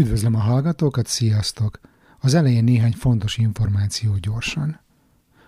Üdvözlöm a hallgatókat, sziasztok! Az elején néhány fontos információ gyorsan.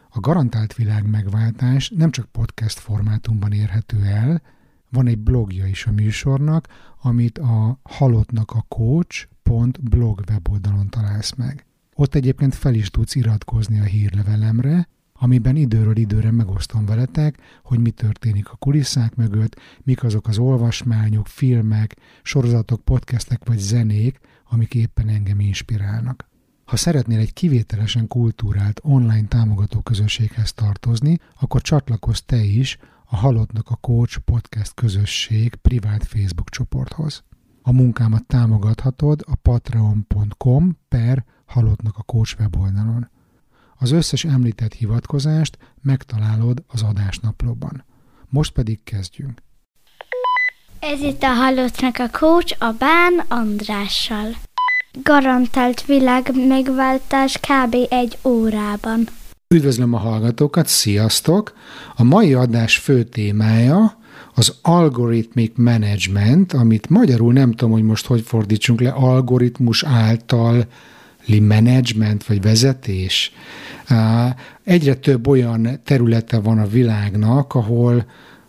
A garantált világ megváltás nem csak podcast formátumban érhető el, van egy blogja is a műsornak, amit a halottnak a coach.blog weboldalon találsz meg. Ott egyébként fel is tudsz iratkozni a hírlevelemre, amiben időről időre megosztom veletek, hogy mi történik a kulisszák mögött, mik azok az olvasmányok, filmek, sorozatok, podcastek vagy zenék, amik éppen engem inspirálnak. Ha szeretnél egy kivételesen kultúrált online támogató közösséghez tartozni, akkor csatlakozz te is a Halottnak a Coach podcast közösség privát Facebook csoporthoz. A munkámat támogathatod a patreon.com per Halottnak a Coach weboldalon. Az összes említett hivatkozást megtalálod az adásnaplóban. Most pedig kezdjünk. Ez itt a Halottnak a Coach a Bán Andrással. Garantált világ megváltás kb. egy órában. Üdvözlöm a hallgatókat, sziasztok! A mai adás fő témája az algoritmic management, amit magyarul nem tudom, hogy most hogy fordítsunk le, algoritmus által management vagy vezetés. Egyre több olyan területe van a világnak, ahol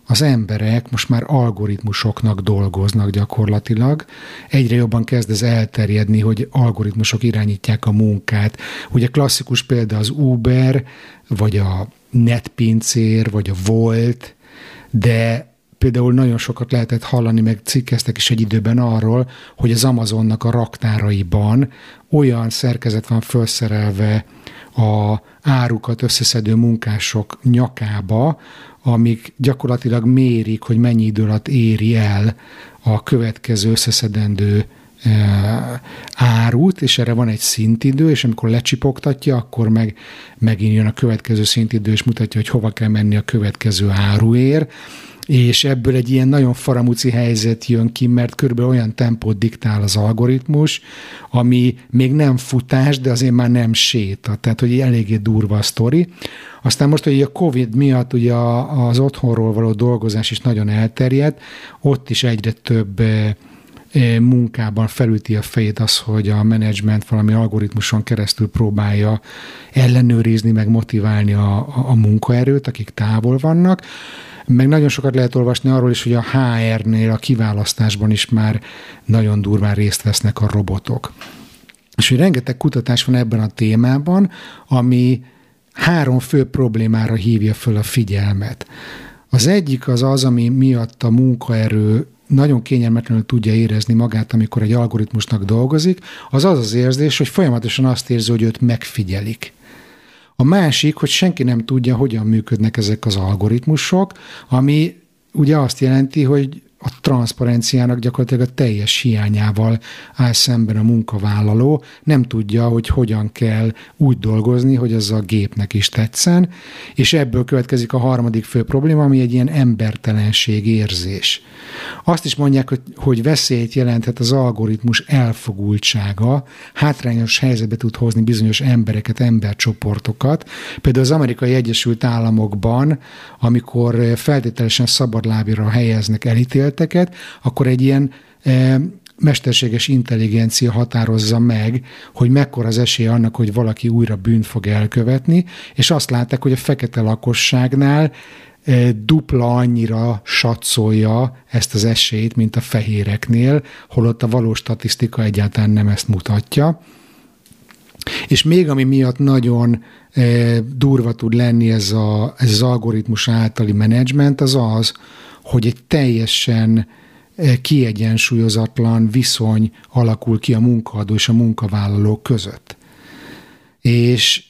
az emberek most már algoritmusoknak dolgoznak gyakorlatilag. Egyre jobban kezd ez elterjedni, hogy algoritmusok irányítják a munkát. Ugye klasszikus példa az Uber, vagy a netpincér, vagy a Volt, de például nagyon sokat lehetett hallani, meg cikkeztek is egy időben arról, hogy az Amazonnak a raktáraiban olyan szerkezet van felszerelve a árukat összeszedő munkások nyakába, amik gyakorlatilag mérik, hogy mennyi idő alatt éri el a következő összeszedendő e, árut, és erre van egy szintidő, és amikor lecsipogtatja, akkor meg megint jön a következő szintidő, és mutatja, hogy hova kell menni a következő áruért, és ebből egy ilyen nagyon faramuci helyzet jön ki, mert körülbelül olyan tempót diktál az algoritmus, ami még nem futás, de azért már nem séta, tehát hogy eléggé durva a sztori. Aztán most, hogy a Covid miatt ugye az otthonról való dolgozás is nagyon elterjedt, ott is egyre több eh, eh, munkában felüti a fejét az, hogy a menedzsment valami algoritmuson keresztül próbálja ellenőrizni, meg motiválni a, a munkaerőt, akik távol vannak. Meg nagyon sokat lehet olvasni arról is, hogy a HR-nél a kiválasztásban is már nagyon durván részt vesznek a robotok. És hogy rengeteg kutatás van ebben a témában, ami három fő problémára hívja föl a figyelmet. Az egyik az az, ami miatt a munkaerő nagyon kényelmetlenül tudja érezni magát, amikor egy algoritmusnak dolgozik, az az az érzés, hogy folyamatosan azt érzi, hogy őt megfigyelik. A másik, hogy senki nem tudja, hogyan működnek ezek az algoritmusok, ami ugye azt jelenti, hogy a transzparenciának gyakorlatilag a teljes hiányával áll szemben a munkavállaló, nem tudja, hogy hogyan kell úgy dolgozni, hogy az a gépnek is tetszen, és ebből következik a harmadik fő probléma, ami egy ilyen embertelenség érzés. Azt is mondják, hogy, hogy veszélyt jelenthet az algoritmus elfogultsága, hátrányos helyzetbe tud hozni bizonyos embereket, embercsoportokat. Például az amerikai Egyesült Államokban, amikor feltételesen szabadlábira helyeznek elítélt műveleteket, akkor egy ilyen e, mesterséges intelligencia határozza meg, hogy mekkora az esély annak, hogy valaki újra bűnt fog elkövetni, és azt látták, hogy a fekete lakosságnál e, dupla annyira satszolja ezt az esélyt, mint a fehéreknél, holott a valós statisztika egyáltalán nem ezt mutatja. És még ami miatt nagyon e, durva tud lenni ez, a, ez az algoritmus általi menedzsment, az az, hogy egy teljesen eh, kiegyensúlyozatlan viszony alakul ki a munkaadó és a munkavállalók között. És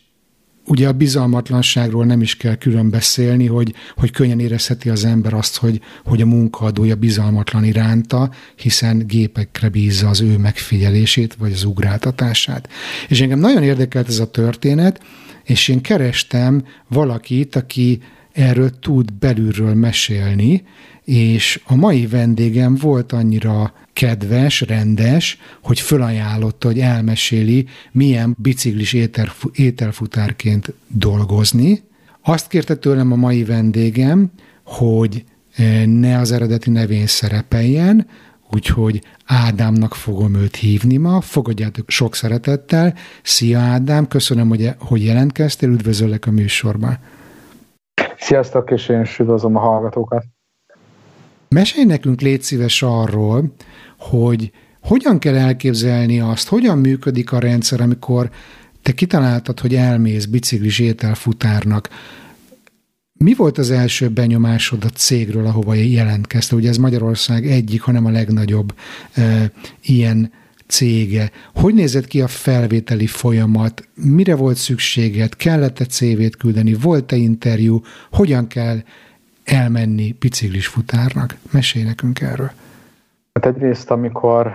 ugye a bizalmatlanságról nem is kell külön beszélni, hogy, hogy könnyen érezheti az ember azt, hogy, hogy a munkaadója bizalmatlan iránta, hiszen gépekre bízza az ő megfigyelését, vagy az ugráltatását. És engem nagyon érdekelt ez a történet, és én kerestem valakit, aki erről tud belülről mesélni, és a mai vendégem volt annyira kedves, rendes, hogy fölajánlotta, hogy elmeséli, milyen biciklis ételfutárként dolgozni. Azt kérte tőlem a mai vendégem, hogy eh, ne az eredeti nevén szerepeljen, úgyhogy Ádámnak fogom őt hívni ma. Fogadjátok sok szeretettel. Szia Ádám, köszönöm, hogy, hogy jelentkeztél, üdvözöllek a műsorban. Sziasztok, és én is üdvözlöm a hallgatókat. Mesélj nekünk, légy szíves arról, hogy hogyan kell elképzelni azt, hogyan működik a rendszer, amikor te kitaláltad, hogy elmész biciklis ételfutárnak. Mi volt az első benyomásod a cégről, ahova jelentkezte? Ugye ez Magyarország egyik, hanem a legnagyobb e, ilyen cége. Hogy nézett ki a felvételi folyamat? Mire volt szükséged? Kellett-e CV-t küldeni? Volt-e interjú? Hogyan kell elmenni biciklis futárnak? Mesélj nekünk erről. Hát egyrészt, amikor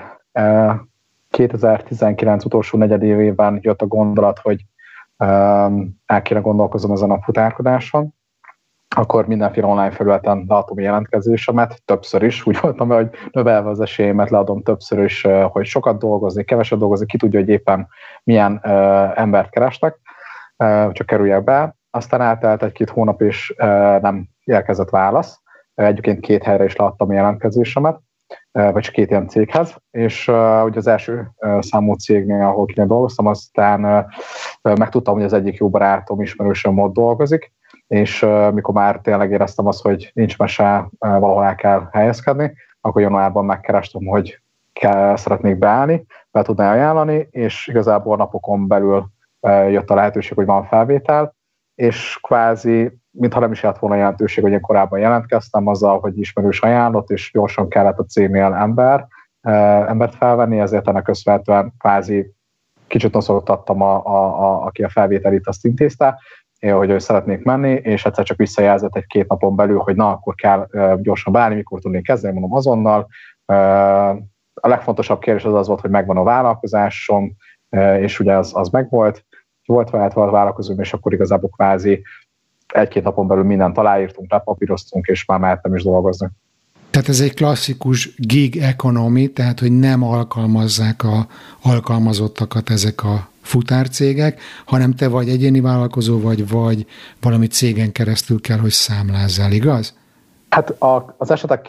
2019 utolsó negyedévében jött a gondolat, hogy el kéne gondolkozom ezen a futárkodáson, akkor mindenféle online felületen leadom jelentkezésemet, többször is, úgy voltam, hogy növelve az esélyemet leadom többször is, hogy sokat dolgozni, keveset dolgozni, ki tudja, hogy éppen milyen embert kerestek, csak kerüljek be. Aztán eltelt egy-két hónap, és nem érkezett válasz. Egyébként két helyre is leadtam jelentkezésemet, vagy csak két ilyen céghez, és uh, ugye az első uh, számú cégnél, ahol kine dolgoztam, aztán uh, megtudtam, hogy az egyik jó barátom, ismerősöm ott dolgozik, és mikor már tényleg éreztem azt, hogy nincs mese, valahol el kell helyezkedni, akkor januárban megkerestem, hogy kell, szeretnék beállni, be tudná ajánlani, és igazából napokon belül jött a lehetőség, hogy van felvétel, és kvázi, mintha nem is lett volna jelentőség, hogy én korábban jelentkeztem azzal, hogy ismerős ajánlott, és gyorsan kellett a cégnél ember, embert felvenni, ezért ennek köszönhetően kvázi kicsit noszoltattam, a, a, a, aki a felvételit azt intézte, hogy ő szeretnék menni, és egyszer csak visszajelzett egy-két napon belül, hogy na, akkor kell gyorsan beállni, mikor tudnék kezdeni, mondom azonnal. A legfontosabb kérdés az az volt, hogy megvan a vállalkozásom, és ugye az, az megvolt, volt váltva a vállalkozóm, és akkor igazából kvázi egy-két napon belül mindent aláírtunk, lepapíroztunk, és már mehettem is dolgozni. Tehát ez egy klasszikus gig economy, tehát hogy nem alkalmazzák a alkalmazottakat ezek a futárcégek, hanem te vagy egyéni vállalkozó, vagy, vagy valami cégen keresztül kell, hogy számlázzál, igaz? Hát a, az esetek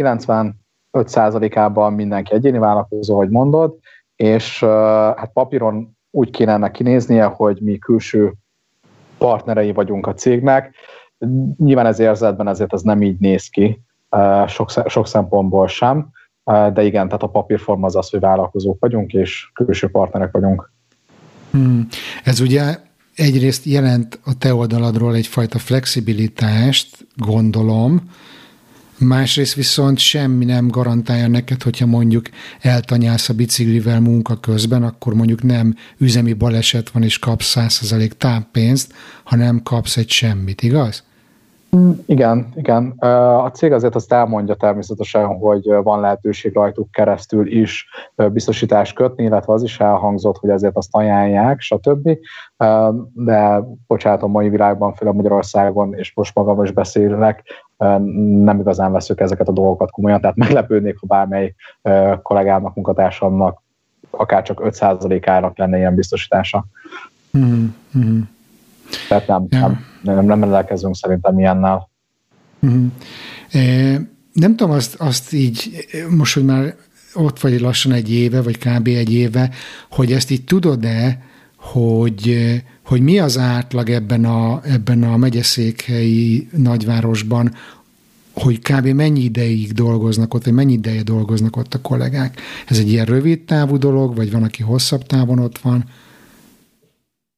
95%-ában mindenki egyéni vállalkozó, hogy mondod, és hát papíron úgy kéne ennek kinéznie, hogy mi külső partnerei vagyunk a cégnek. Nyilván ez érzetben ezért ez nem így néz ki, sok, sok szempontból sem, de igen, tehát a papírforma az az, hogy vállalkozók vagyunk, és külső partnerek vagyunk. Hmm. Ez ugye egyrészt jelent a te oldaladról egyfajta flexibilitást, gondolom, Másrészt viszont semmi nem garantálja neked, hogyha mondjuk eltanyálsz a biciklivel munka közben, akkor mondjuk nem üzemi baleset van és kapsz 100% táppénzt, hanem kapsz egy semmit, igaz? Igen, igen. A cég azért azt elmondja természetesen, hogy van lehetőség rajtuk keresztül is biztosítást kötni, illetve az is elhangzott, hogy ezért azt ajánlják, stb. De bocsánat, a mai világban, főleg Magyarországon, és most magam is beszélek, nem igazán veszük ezeket a dolgokat komolyan, tehát meglepődnék, ha bármely kollégámnak, munkatársamnak akár csak 5%-ának lenne ilyen biztosítása. Mm-hmm. Tehát nem, nem, nem, nem rendelkezünk szerintem ilyennel. Uh-huh. E, nem tudom, azt, azt így, most, hogy már ott vagy lassan egy éve, vagy kb. egy éve, hogy ezt így tudod-e, hogy, hogy mi az átlag ebben a, ebben a megyeszékhelyi nagyvárosban, hogy kb. mennyi ideig dolgoznak ott, vagy mennyi ideje dolgoznak ott a kollégák. Ez egy ilyen rövid távú dolog, vagy van, aki hosszabb távon ott van?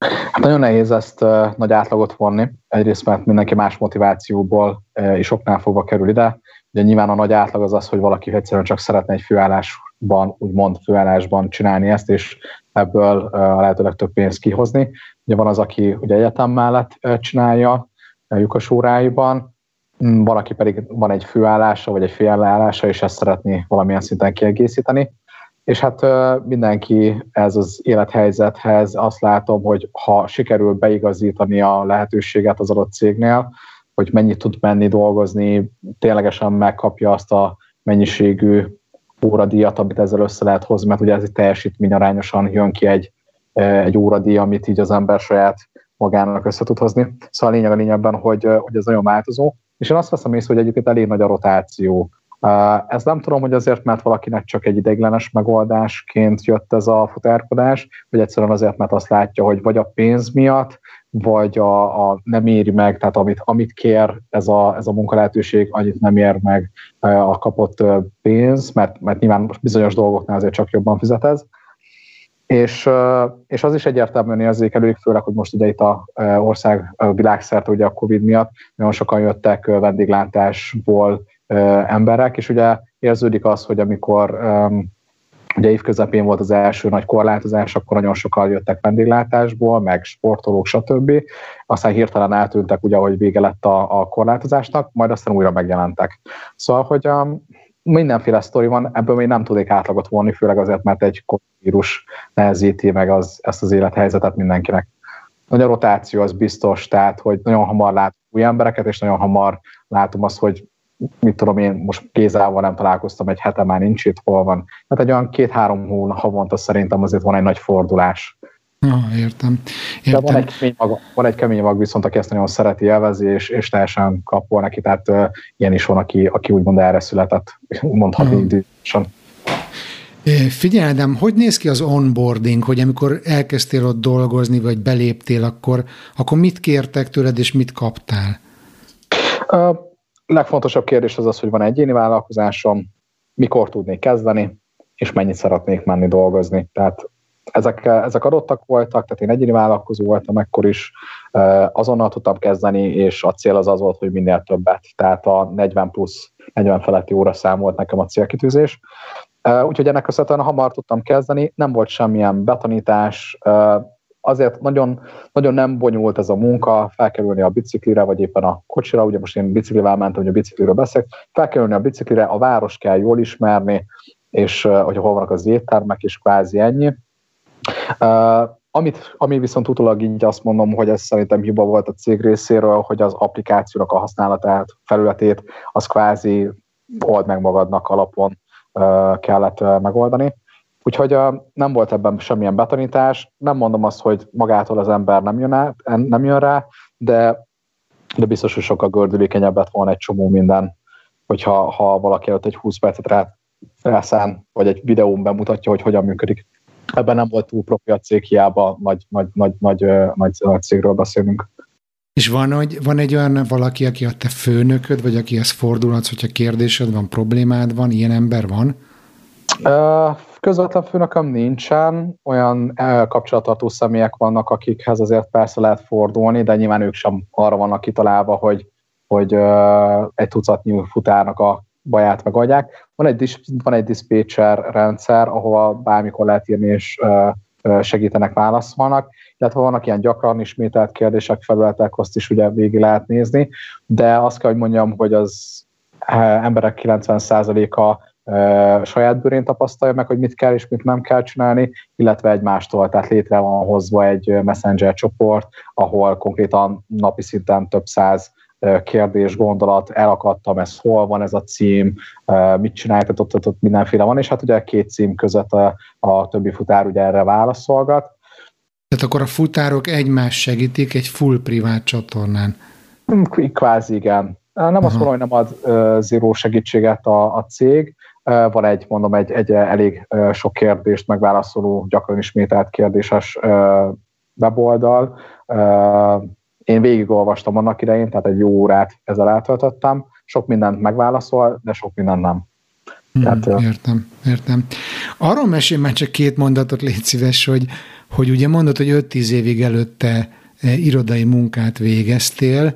Hát nagyon nehéz ezt uh, nagy átlagot vonni, egyrészt mert mindenki más motivációból uh, és oknál fogva kerül ide. Ugye nyilván a nagy átlag az az, hogy valaki egyszerűen csak szeretne egy főállásban, úgymond főállásban csinálni ezt, és ebből uh, a lehető legtöbb pénzt kihozni. Ugye van az, aki ugye egyetem mellett uh, csinálja uh, lyukas óráiban, mm, van, aki pedig van egy főállása, vagy egy félállása, és ezt szeretné valamilyen szinten kiegészíteni és hát mindenki ez az élethelyzethez azt látom, hogy ha sikerül beigazítani a lehetőséget az adott cégnél, hogy mennyit tud menni dolgozni, ténylegesen megkapja azt a mennyiségű óradíjat, amit ezzel össze lehet hozni, mert ugye ez egy teljesítmény arányosan jön ki egy, egy óradíj, amit így az ember saját magának össze tud hozni. Szóval a lényeg a lényegben, hogy, hogy ez nagyon változó. És én azt veszem észre, hogy egyébként elég nagy a rotáció Ez nem tudom, hogy azért, mert valakinek csak egy ideiglenes megoldásként jött ez a futárkodás, vagy egyszerűen azért, mert azt látja, hogy vagy a pénz miatt, vagy a, a nem éri meg, tehát amit, amit kér ez a, ez a munkalehetőség, annyit nem ér meg a kapott pénz, mert, mert nyilván bizonyos dolgoknál azért csak jobban fizet ez. És, és az is egyértelműen érzékelődik, főleg, hogy most ugye itt a ország világszerte ugye a Covid miatt nagyon sokan jöttek vendéglátásból emberek, és ugye érződik az, hogy amikor ugye évközepén volt az első nagy korlátozás, akkor nagyon sokan jöttek vendéglátásból, meg sportolók, stb. Aztán hirtelen eltűntek, ugye, hogy vége lett a, a korlátozásnak, majd aztán újra megjelentek. Szóval, hogy um, mindenféle sztori van, ebből még nem tudnék átlagot vonni, főleg azért, mert egy vírus nehezíti meg az, ezt az élethelyzetet mindenkinek. Nagy a rotáció az biztos, tehát, hogy nagyon hamar látom új embereket, és nagyon hamar látom azt, hogy mit tudom én, most Gézával nem találkoztam, egy hete már nincs itt, hol van. Tehát egy olyan két-három hónap havonta szerintem azért van egy nagy fordulás. Ah, értem. értem. De van egy, kemény mag, van egy kemény mag viszont, aki ezt nagyon szereti, élvezi, és, és teljesen kapol neki, tehát uh, ilyen is van, aki, aki úgymond erre született, mondhatni uh-huh. Figyelj, Adam, hogy néz ki az onboarding, hogy amikor elkezdtél ott dolgozni, vagy beléptél, akkor, akkor mit kértek tőled, és mit kaptál? Uh, legfontosabb kérdés az az, hogy van egyéni vállalkozásom, mikor tudnék kezdeni, és mennyit szeretnék menni dolgozni. Tehát ezek, ezek adottak voltak, tehát én egyéni vállalkozó voltam ekkor is, azonnal tudtam kezdeni, és a cél az az volt, hogy minél többet. Tehát a 40 plusz, 40 feletti óra szám volt nekem a célkitűzés. Úgyhogy ennek köszönhetően hamar tudtam kezdeni, nem volt semmilyen betanítás, azért nagyon, nagyon nem bonyolult ez a munka, felkerülni a biciklire, vagy éppen a kocsira, ugye most én biciklivel mentem, hogy a bicikliről beszélek, felkerülni a biciklire, a város kell jól ismerni, és hogy hol vannak az éttermek, és kvázi ennyi. Uh, amit, ami viszont utólag így azt mondom, hogy ez szerintem hiba volt a cég részéről, hogy az applikációnak a használatát, felületét, az kvázi old meg magadnak alapon uh, kellett uh, megoldani. Úgyhogy a, nem volt ebben semmilyen betanítás, nem mondom azt, hogy magától az ember nem jön, át, nem jön rá, de, de biztos, hogy sokkal gördülékenyebb lett volna egy csomó minden, hogyha ha valaki előtt egy 20 percet rá felszán, vagy egy videón bemutatja, hogy hogyan működik. Ebben nem volt túl profi a cég, hiába nagy, nagy, nagy, nagy, nagy, nagy cégről beszélünk. És van, hogy, van egy olyan valaki, aki a te főnököd, vagy akihez fordulhatsz, hogyha kérdésed van, problémád van, ilyen ember van? Közvetlen főnököm nincsen, olyan kapcsolattartó személyek vannak, akikhez azért persze lehet fordulni, de nyilván ők sem arra vannak kitalálva, hogy, hogy egy tucatnyi futárnak a baját megadják. Van egy, van egy dispatcher rendszer, ahova bármikor lehet írni, és segítenek, válaszolnak, illetve vannak ilyen gyakran ismételt kérdések, felületek, azt is ugye végig lehet nézni, de azt kell, hogy mondjam, hogy az emberek 90%-a saját bőrén tapasztalja meg, hogy mit kell és mit nem kell csinálni, illetve egymástól, tehát létre van hozva egy messenger csoport, ahol konkrétan napi szinten több száz kérdés, gondolat, elakadtam, ez hol van ez a cím, mit csináltak, ott, ott, ott mindenféle van, és hát ugye a két cím között a, a többi futár ugye erre válaszolgat. Tehát akkor a futárok egymást segítik egy full privát csatornán. Kvázi igen. Nem Aha. azt mondom, hogy nem ad zéró segítséget a, a cég, van egy, mondom, egy, egy elég sok kérdést megválaszoló, gyakran ismételt kérdéses weboldal. Én végigolvastam annak idején, tehát egy jó órát ezzel eltöltöttem. Sok mindent megválaszol, de sok mindent nem. Hmm, tehát, értem, értem. Arról mesél már csak két mondatot, légy szíves, hogy, hogy ugye mondod, hogy 5-10 évig előtte irodai munkát végeztél,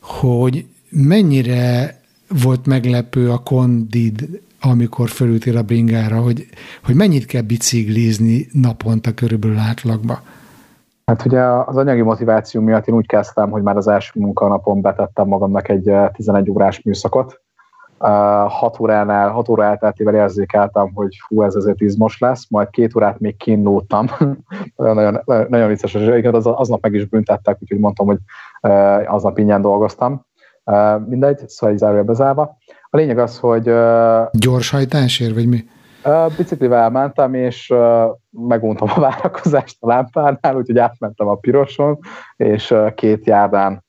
hogy mennyire volt meglepő a Kondid amikor fölültél a bringára, hogy, hogy mennyit kell biciklizni naponta körülbelül átlagba? Hát ugye az anyagi motiváció miatt én úgy kezdtem, hogy már az első munkanapon betettem magamnak egy 11 eh, órás műszakot. 6 óránál, 6 óra elteltével érzékeltem, hogy hú, ez azért izmos lesz, majd két órát még kínlódtam. nagyon, nagyon vicces, és az, aznap meg is büntettek, úgyhogy mondtam, hogy eh, aznap ingyen dolgoztam. Mindegy, szóval egy zárója bezárva. A lényeg az, hogy... Gyorshajtásért, vagy mi? Biciklivel mentem, és meguntam a várakozást a lámpánál, úgyhogy átmentem a piroson, és két járdán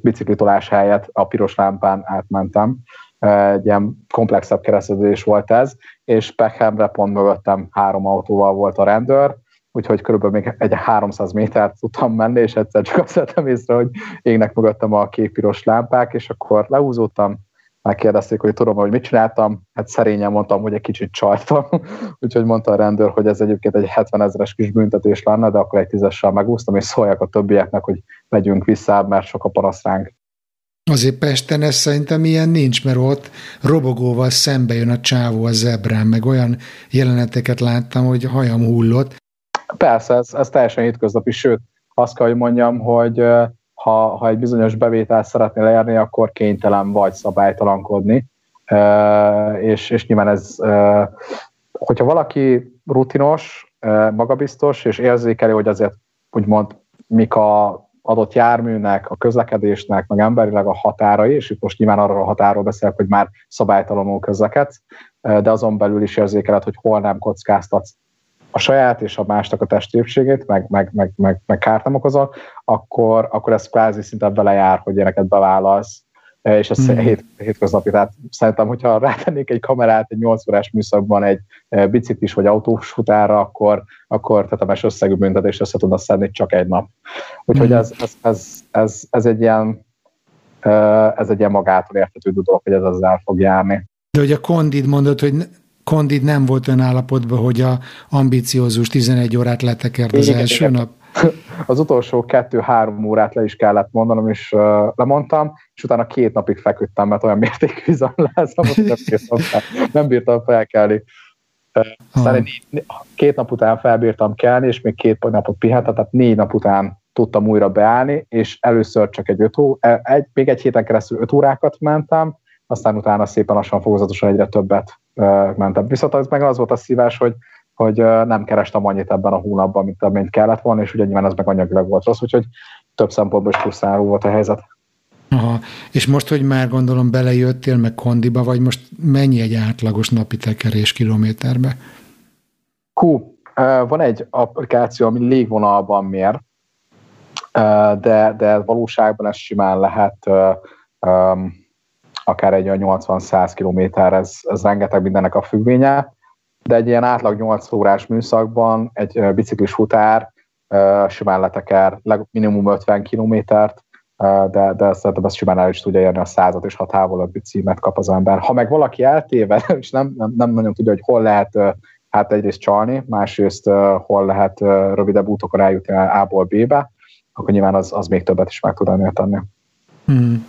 biciklitolás helyett a piros lámpán átmentem. egy ilyen komplexebb keresztezés volt ez, és Peckhamre pont mögöttem három autóval volt a rendőr, úgyhogy körülbelül még egy 300 métert tudtam menni, és egyszer csak azt vettem észre, hogy égnek mögöttem a képiros lámpák, és akkor lehúzódtam, megkérdezték, hogy tudom, hogy mit csináltam, hát szerényen mondtam, hogy egy kicsit csajtam, úgyhogy mondta a rendőr, hogy ez egyébként egy 70 ezeres kis büntetés lenne, de akkor egy tízessel megúsztam, és szóljak a többieknek, hogy megyünk vissza, mert sok a panasz ránk. Azért Pesten ez szerintem ilyen nincs, mert ott robogóval szembe jön a csávó a zebrán, meg olyan jeleneteket láttam, hogy hajam hullott. Persze, ez, ez teljesen hétköznapi, sőt, azt kell, hogy mondjam, hogy ha, ha egy bizonyos bevételt szeretnél elérni, akkor kénytelen vagy szabálytalankodni, és, és nyilván ez, hogyha valaki rutinos, magabiztos, és érzékeli, hogy azért úgymond mik a adott járműnek, a közlekedésnek, meg emberileg a határai, és itt most nyilván arról a határól beszélek, hogy már szabálytalanul közlekedsz, de azon belül is érzékeled, hogy hol nem kockáztatsz a saját és a másnak a testépségét, meg, meg, meg, meg, meg kárt nem okozol, akkor, akkor ez kvázi szinte belejár, hogy ilyeneket bevállalsz, és ez mm. hét, hétköznapi. Tehát szerintem, hogyha rátennék egy kamerát egy 8 órás műszakban egy e, biciklis vagy autós futára, akkor, akkor tetemes összegű büntetést össze tudna szedni csak egy nap. Úgyhogy mm. ez, ez, ez, ez, ez, egy ilyen e, ez egy ilyen magától értetődő dolog, hogy ez ezzel fog járni. De hogy a kondid mondod, hogy Kondid nem volt olyan állapotban, hogy a ambiciózus 11 órát letekert az igen, első igen. nap? Az utolsó kettő-három órát le is kellett mondanom, és uh, lemondtam, és utána két napig feküdtem, mert olyan mértékű zamlázom, hogy nem bírtam, fel, nem bírtam felkelni. Aztán két nap után felbírtam kelni, és még két napot pihentem, tehát négy nap után tudtam újra beállni, és először csak egy öt ó, e, egy, még egy héten keresztül öt órákat mentem, aztán utána szépen lassan fokozatosan egyre többet mentem. Viszont az meg az volt a szívás, hogy, hogy nem kerestem annyit ebben a hónapban, mint amennyit kellett volna, és ugye nyilván ez meg anyagilag volt rossz, úgyhogy több szempontból is frusztráló volt a helyzet. Aha. És most, hogy már gondolom belejöttél meg kondiba, vagy most mennyi egy átlagos napi tekerés kilométerbe? Hú, van egy applikáció, ami légvonalban mér, de, de valóságban ez simán lehet um, akár egy 80-100 km, ez, ez rengeteg mindennek a függvénye, de egy ilyen átlag 8 órás műszakban egy biciklis futár simán leteker minimum 50 kilométert, de, de szerintem ezt simán el is tudja érni a százat, és ha távolabbi címet kap az ember. Ha meg valaki eltéve, és nem, nem, nem nagyon tudja, hogy hol lehet hát egyrészt csalni, másrészt hol lehet rövidebb útokon eljutni A-ból B-be, akkor nyilván az, az még többet is meg tud tenni. Hmm.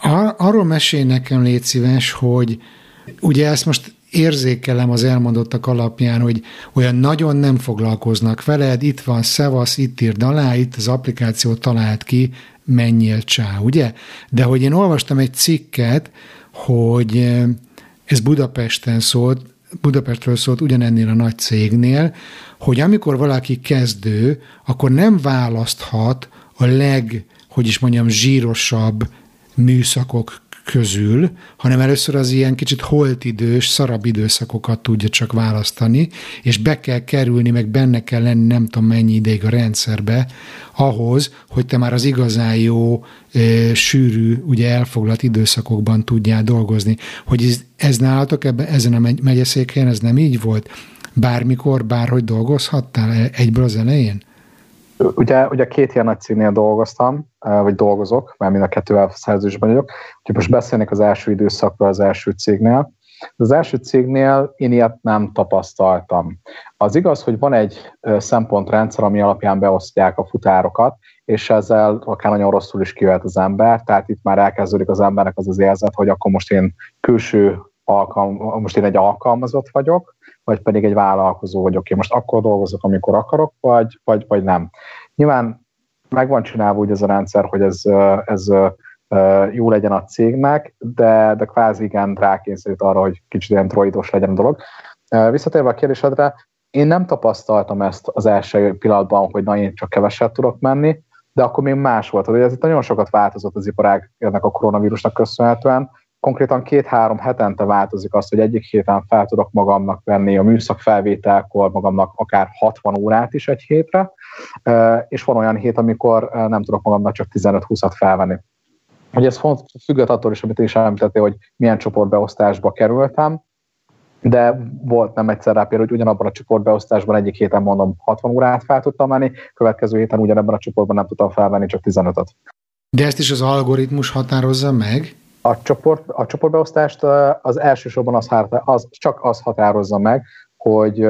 Ar- arról mesélj nekem, légy szíves, hogy ugye ezt most érzékelem az elmondottak alapján, hogy olyan nagyon nem foglalkoznak veled, itt van szevasz, itt írd alá, itt az applikáció talált ki, menjél csá, ugye? De hogy én olvastam egy cikket, hogy eh, ez Budapesten szólt, Budapestről szólt ugyanennél a nagy cégnél, hogy amikor valaki kezdő, akkor nem választhat a leg, hogy is mondjam, zsírosabb műszakok közül, hanem először az ilyen kicsit holtidős, szarabb időszakokat tudja csak választani, és be kell kerülni, meg benne kell lenni nem tudom mennyi ideig a rendszerbe, ahhoz, hogy te már az igazán jó, e, sűrű, ugye elfoglalt időszakokban tudjál dolgozni. Hogy ez, ez nálatok ebben, ezen a megyeszékhelyen ez nem így volt? Bármikor, bárhogy dolgozhattál e, egyből az elején? Ugye, ugye két ilyen nagy cégnél dolgoztam, vagy dolgozok, mert mind a kettővel szerzősben vagyok. Úgyhogy most beszélnék az első időszakról az első cégnél. Az első cégnél én ilyet nem tapasztaltam. Az igaz, hogy van egy szempontrendszer, ami alapján beosztják a futárokat, és ezzel akár nagyon rosszul is kijöhet az ember, tehát itt már elkezdődik az embernek az az érzet, hogy akkor most én külső alkalm, most én egy alkalmazott vagyok, vagy pedig egy vállalkozó vagyok. Én most akkor dolgozok, amikor akarok, vagy, vagy, vagy nem. Nyilván meg van csinálva úgy ez a rendszer, hogy ez, ez jó legyen a cégnek, de, de kvázi igen rákényszerít arra, hogy kicsit ilyen droidos legyen a dolog. Visszatérve a kérdésedre, én nem tapasztaltam ezt az első pillanatban, hogy na én csak keveset tudok menni, de akkor még más volt. Hogy ez itt nagyon sokat változott az iparág ennek a koronavírusnak köszönhetően, konkrétan két-három hetente változik az, hogy egyik héten fel tudok magamnak venni a műszak felvételkor magamnak akár 60 órát is egy hétre, és van olyan hét, amikor nem tudok magamnak csak 15-20-at felvenni. hogy ez font, függött attól is, amit is említettél, hogy milyen csoportbeosztásba kerültem, de volt nem egyszer rá például, hogy ugyanabban a csoportbeosztásban egyik héten mondom 60 órát fel tudtam menni, következő héten ugyanebben a csoportban nem tudtam felvenni csak 15-öt. De ezt is az algoritmus határozza meg? A, csoport, a csoportbeosztást az elsősorban az, az, csak az határozza meg, hogy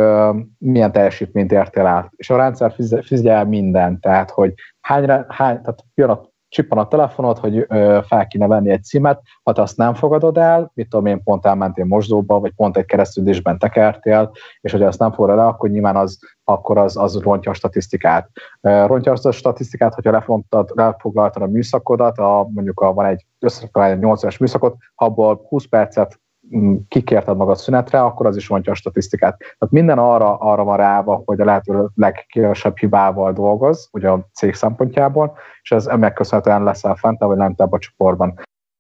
milyen teljesítményt értél át. És a rendszer figyel mindent, tehát hogy hány, hány tehát jön a csippan a telefonod, hogy ö, fel kéne venni egy címet, ha te azt nem fogadod el, mit tudom én, pont elmentél mosdóba, vagy pont egy keresztülésben tekertél, és hogy azt nem fogadod el, akkor nyilván az, akkor az, az rontja a statisztikát. Rontja azt a statisztikát, hogyha lefontad, lefoglaltad a műszakodat, a, mondjuk a, van egy összefoglalás 8 éves műszakot, abból 20 percet kikérted magad szünetre, akkor az is mondja a statisztikát. Tehát minden arra, arra van ráva, hogy a lehető legkevesebb hibával dolgoz, ugye a cég szempontjából, és ez ennek köszönhetően leszel fent, vagy lentebb a csoportban.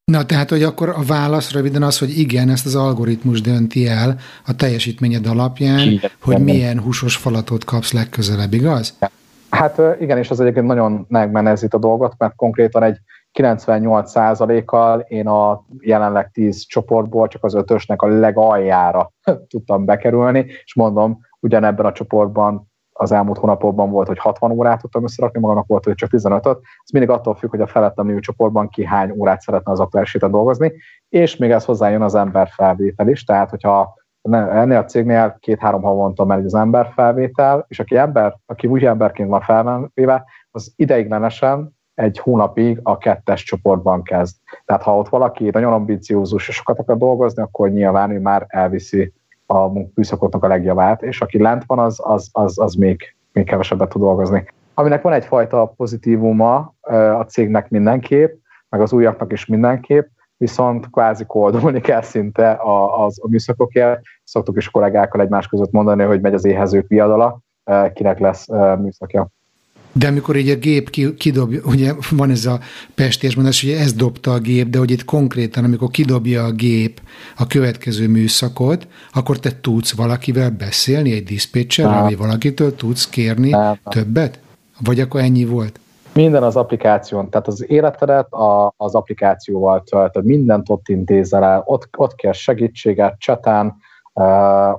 Na, tehát, hogy akkor a válasz röviden az, hogy igen, ezt az algoritmus dönti el a teljesítményed alapján, igen, hogy igen. milyen húsos falatot kapsz legközelebb, igaz? Hát igen, és az egyébként nagyon megmenezít a dolgot, mert konkrétan egy 98%-kal én a jelenleg 10 csoportból csak az ötösnek a legaljára tudtam bekerülni, és mondom, ugyanebben a csoportban az elmúlt hónapokban volt, hogy 60 órát tudtam összerakni, magamnak volt, hogy csak 15-öt. Ez mindig attól függ, hogy a felettem lévő csoportban ki hány órát szeretne az aktuális dolgozni, és még ez hozzájön az emberfelvétel is, tehát hogyha ennél a cégnél két-három havonta megy az emberfelvétel, és aki, ember, aki úgy emberként van felvéve, az ideiglenesen egy hónapig a kettes csoportban kezd. Tehát ha ott valaki nagyon ambiciózus és sokat akar dolgozni, akkor nyilván ő már elviszi a műszakotnak a legjavát, és aki lent van, az, az, az, az még, még kevesebbet tud dolgozni. Aminek van egyfajta pozitívuma a cégnek mindenképp, meg az újaknak is mindenképp, viszont kvázi koldulni kell szinte a, az, a műszakokért. Szoktuk is kollégákkal egymás között mondani, hogy megy az éhezők viadala, kinek lesz műszakja. De amikor így a gép kidobja, ugye van ez a pestés mondás, hogy ez dobta a gép, de hogy itt konkrétan, amikor kidobja a gép a következő műszakot, akkor te tudsz valakivel beszélni, egy diszpécserrel, vagy valakitől tudsz kérni nem. többet? Vagy akkor ennyi volt? Minden az applikáción, tehát az életedet a, az applikációval töltöd, mindent ott intézel el, ott, ott kér segítséget, csetán, uh,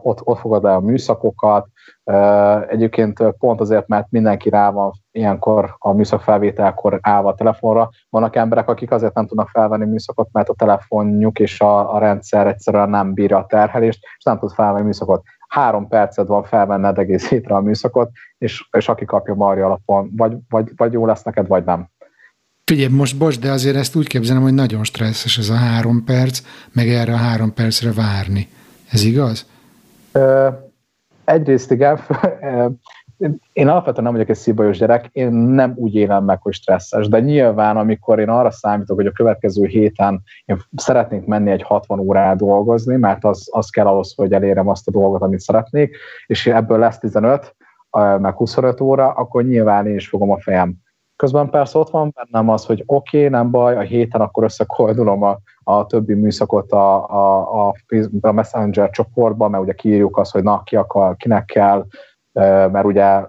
ott, ott fogad el a műszakokat, Egyébként pont azért, mert mindenki rá van ilyenkor a műszak felvételkor állva a telefonra. Vannak emberek, akik azért nem tudnak felvenni műszakot, mert a telefonjuk és a, a rendszer egyszerűen nem bírja a terhelést, és nem tud felvenni műszakot. Három percet van felvenned egész hétre a műszakot, és, és aki kapja marja alapon, vagy, vagy, vagy jó lesz neked, vagy nem. Figyelj, most bocs, de azért ezt úgy képzelem, hogy nagyon stresszes ez a három perc, meg erre a három percre várni. Ez igaz? egyrészt igen, én alapvetően nem vagyok egy szívbajos gyerek, én nem úgy élem meg, hogy stresszes, de nyilván, amikor én arra számítok, hogy a következő héten én szeretnék menni egy 60 órát dolgozni, mert az, az kell ahhoz, hogy elérem azt a dolgot, amit szeretnék, és ebből lesz 15, meg 25 óra, akkor nyilván én is fogom a fejem. Közben persze ott van bennem az, hogy oké, okay, nem baj, a héten akkor összekoldulom a, a többi műszakot a, a, a, a Messenger csoportba, mert ugye kiírjuk azt, hogy na, ki akar, kinek kell, mert ugye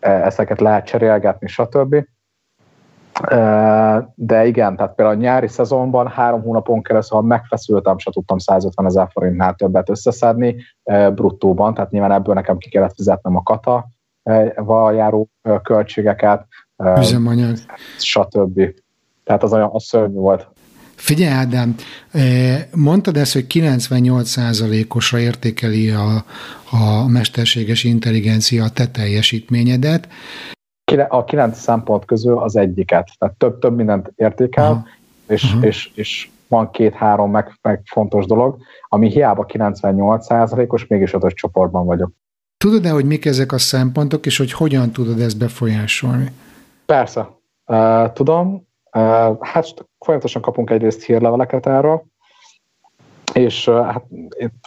ezeket lehet cserélgetni, stb. De igen, tehát például a nyári szezonban három hónapon keresztül, ha megfeszültem, se tudtam 150 ezer forintnál többet összeszedni bruttóban, tehát nyilván ebből nekem ki kellett fizetnem a kata járó költségeket, üzemanyag, stb. Tehát az olyan az szörnyű volt. Figyelj, Ádám, eh, mondtad ezt, hogy 98%-osra értékeli a, a mesterséges intelligencia a te teljesítményedet. A kilenc szempont közül az egyiket, tehát több, több mindent értékel, Aha. És, Aha. És, és van két-három meg, meg fontos dolog, ami hiába 98%-os, mégis ötös csoportban vagyok. Tudod-e, hogy mik ezek a szempontok, és hogy hogyan tudod ezt befolyásolni? Persze, uh, tudom. Uh, hát folyamatosan kapunk egyrészt hírleveleket erről, és uh, hát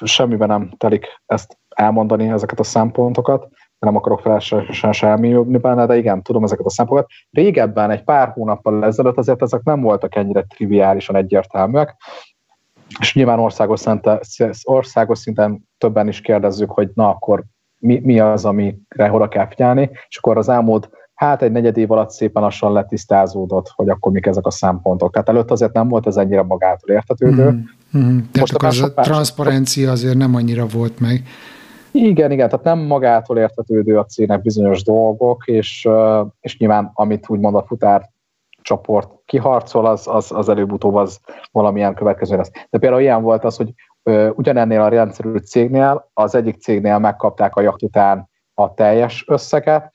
semmiben nem telik ezt elmondani, ezeket a szempontokat, nem akarok feleslegesen se elmélyülni benne, de igen, tudom ezeket a szempontokat. Régebben, egy pár hónappal ezelőtt azért ezek nem voltak ennyire triviálisan egyértelműek, és nyilván országos, szinte, országos szinten többen is kérdezzük, hogy na akkor mi, mi az, amire oda kell figyelni, és akkor az elmúlt hát egy negyed év alatt szépen lassan letisztázódott, hogy akkor mik ezek a szempontok. Tehát előtt azért nem volt ez ennyire magától értetődő. Mm-hmm. Most a, az a transzparencia azért nem annyira volt meg. Igen, igen, tehát nem magától értetődő a cégnek bizonyos dolgok, és, és nyilván amit úgymond a futár csoport kiharcol, az, az, az előbb-utóbb az valamilyen következő lesz. De például ilyen volt az, hogy ugyanennél a rendszerű cégnél, az egyik cégnél megkapták a jacht után a teljes összeget,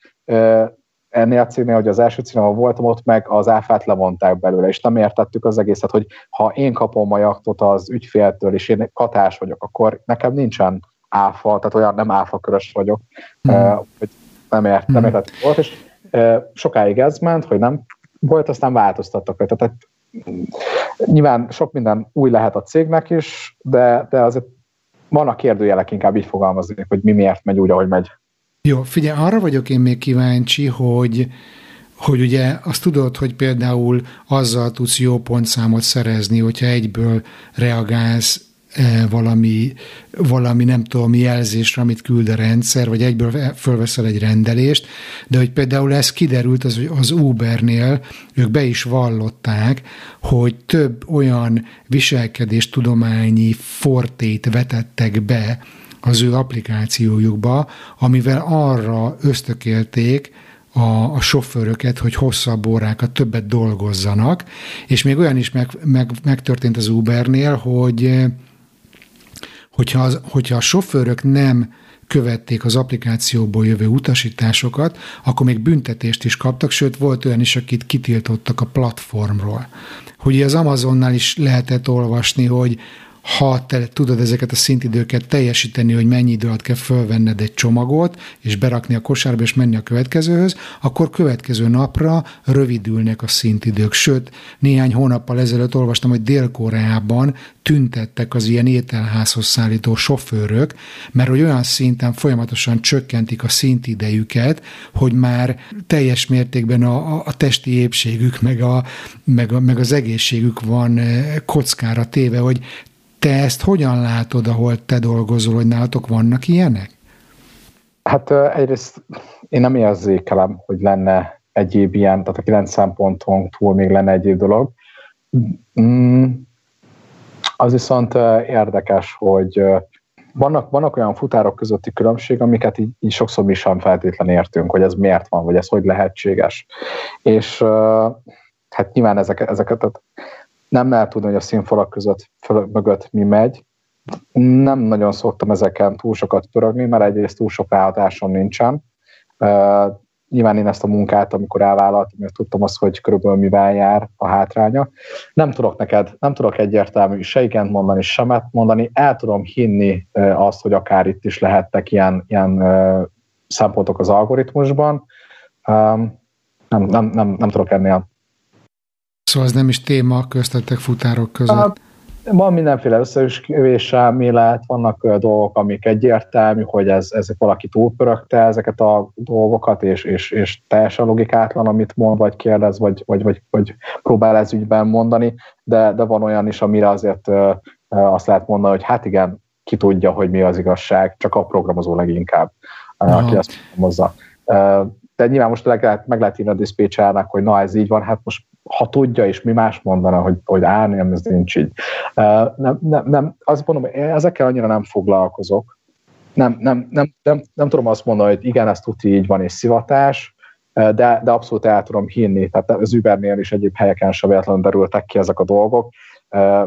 ennél a cégnél, hogy az első ahol voltam, ott meg az áfát levonták belőle, és nem értettük az egészet, hogy ha én kapom a jachtot az ügyféltől, és én katás vagyok, akkor nekem nincsen áfa, tehát olyan nem áfa körös vagyok, mm. uh, hogy nem, ért, nem hmm. értettük volt, és uh, sokáig ez ment, hogy nem volt, aztán változtattak. Tehát nyilván sok minden új lehet a cégnek is, de, de azért vannak kérdőjelek, inkább így fogalmazni, hogy mi miért megy úgy, ahogy megy. Jó, figyelj, arra vagyok én még kíváncsi, hogy hogy ugye azt tudod, hogy például azzal tudsz jó pontszámot szerezni, hogyha egyből reagálsz E, valami, valami nem tudom, jelzésre, amit küld a rendszer, vagy egyből fölveszel egy rendelést, de hogy például ez kiderült az, az Ubernél, ők be is vallották, hogy több olyan viselkedéstudományi fortét vetettek be az ő applikációjukba, amivel arra ösztökélték, a, a sofőröket, hogy hosszabb órákat, többet dolgozzanak, és még olyan is meg, meg, megtörtént az Ubernél, hogy hogyha, az, hogyha a sofőrök nem követték az applikációból jövő utasításokat, akkor még büntetést is kaptak, sőt volt olyan is, akit kitiltottak a platformról. Hogy az Amazonnál is lehetett olvasni, hogy ha te tudod ezeket a szintidőket teljesíteni, hogy mennyi idő alatt kell fölvenned egy csomagot, és berakni a kosárba, és menni a következőhöz, akkor következő napra rövidülnek a szintidők. Sőt, néhány hónappal ezelőtt olvastam, hogy Dél-Koreában tüntettek az ilyen ételházhoz szállító sofőrök, mert hogy olyan szinten folyamatosan csökkentik a szintidejüket, hogy már teljes mértékben a, a, testi épségük, meg, a, meg, a, meg az egészségük van eh, kockára téve, hogy te ezt hogyan látod, ahol te dolgozol, hogy nálatok vannak ilyenek? Hát egyrészt én nem érzékelem, hogy lenne egyéb ilyen, tehát a kilenc szemponton túl még lenne egyéb dolog. Mm, az viszont érdekes, hogy vannak, vannak olyan futárok közötti különbség, amiket így, így sokszor mi sem feltétlenül értünk, hogy ez miért van, vagy ez hogy lehetséges. És hát nyilván ezeket, ezeket nem lehet tudni, hogy a színfalak között föl, mögött mi megy. Nem nagyon szoktam ezeken túl sokat pörögni, mert egyrészt túl sok ráhatásom nincsen. Uh, nyilván én ezt a munkát, amikor elvállaltam, mert tudtam azt, hogy körülbelül mivel jár a hátránya. Nem tudok neked, nem tudok egyértelmű se igent mondani, semet mondani. El tudom hinni azt, hogy akár itt is lehettek ilyen, ilyen szempontok az algoritmusban. Nem, nem, nem, nem tudok ennél Szóval ez nem is téma köztetek futárok között. Hát, van mindenféle összeüskövés elmélet, vannak dolgok, amik egyértelmű, hogy ez, ez valaki túlpörögte ezeket a dolgokat, és, és, és teljesen logikátlan, amit mond, vagy kérdez, vagy, vagy, vagy, vagy próbál ez ügyben mondani, de, de van olyan is, amire azért ö, ö, azt lehet mondani, hogy hát igen, ki tudja, hogy mi az igazság, csak a programozó leginkább, Aha. aki azt hozza. De nyilván most meg lehet, meg lehet írni a diszpécsernek, hogy na ez így van, hát most ha tudja, és mi más mondana, hogy, hogy á, nem, ez nincs így. Nem, nem, nem, azt mondom, én ezekkel annyira nem foglalkozok. Nem, nem, nem, nem, nem tudom azt mondani, hogy igen, ez tuti így van, és szivatás, de, de abszolút el tudom hinni. Tehát az Ubernél is egyéb helyeken sem véletlenül derültek ki ezek a dolgok.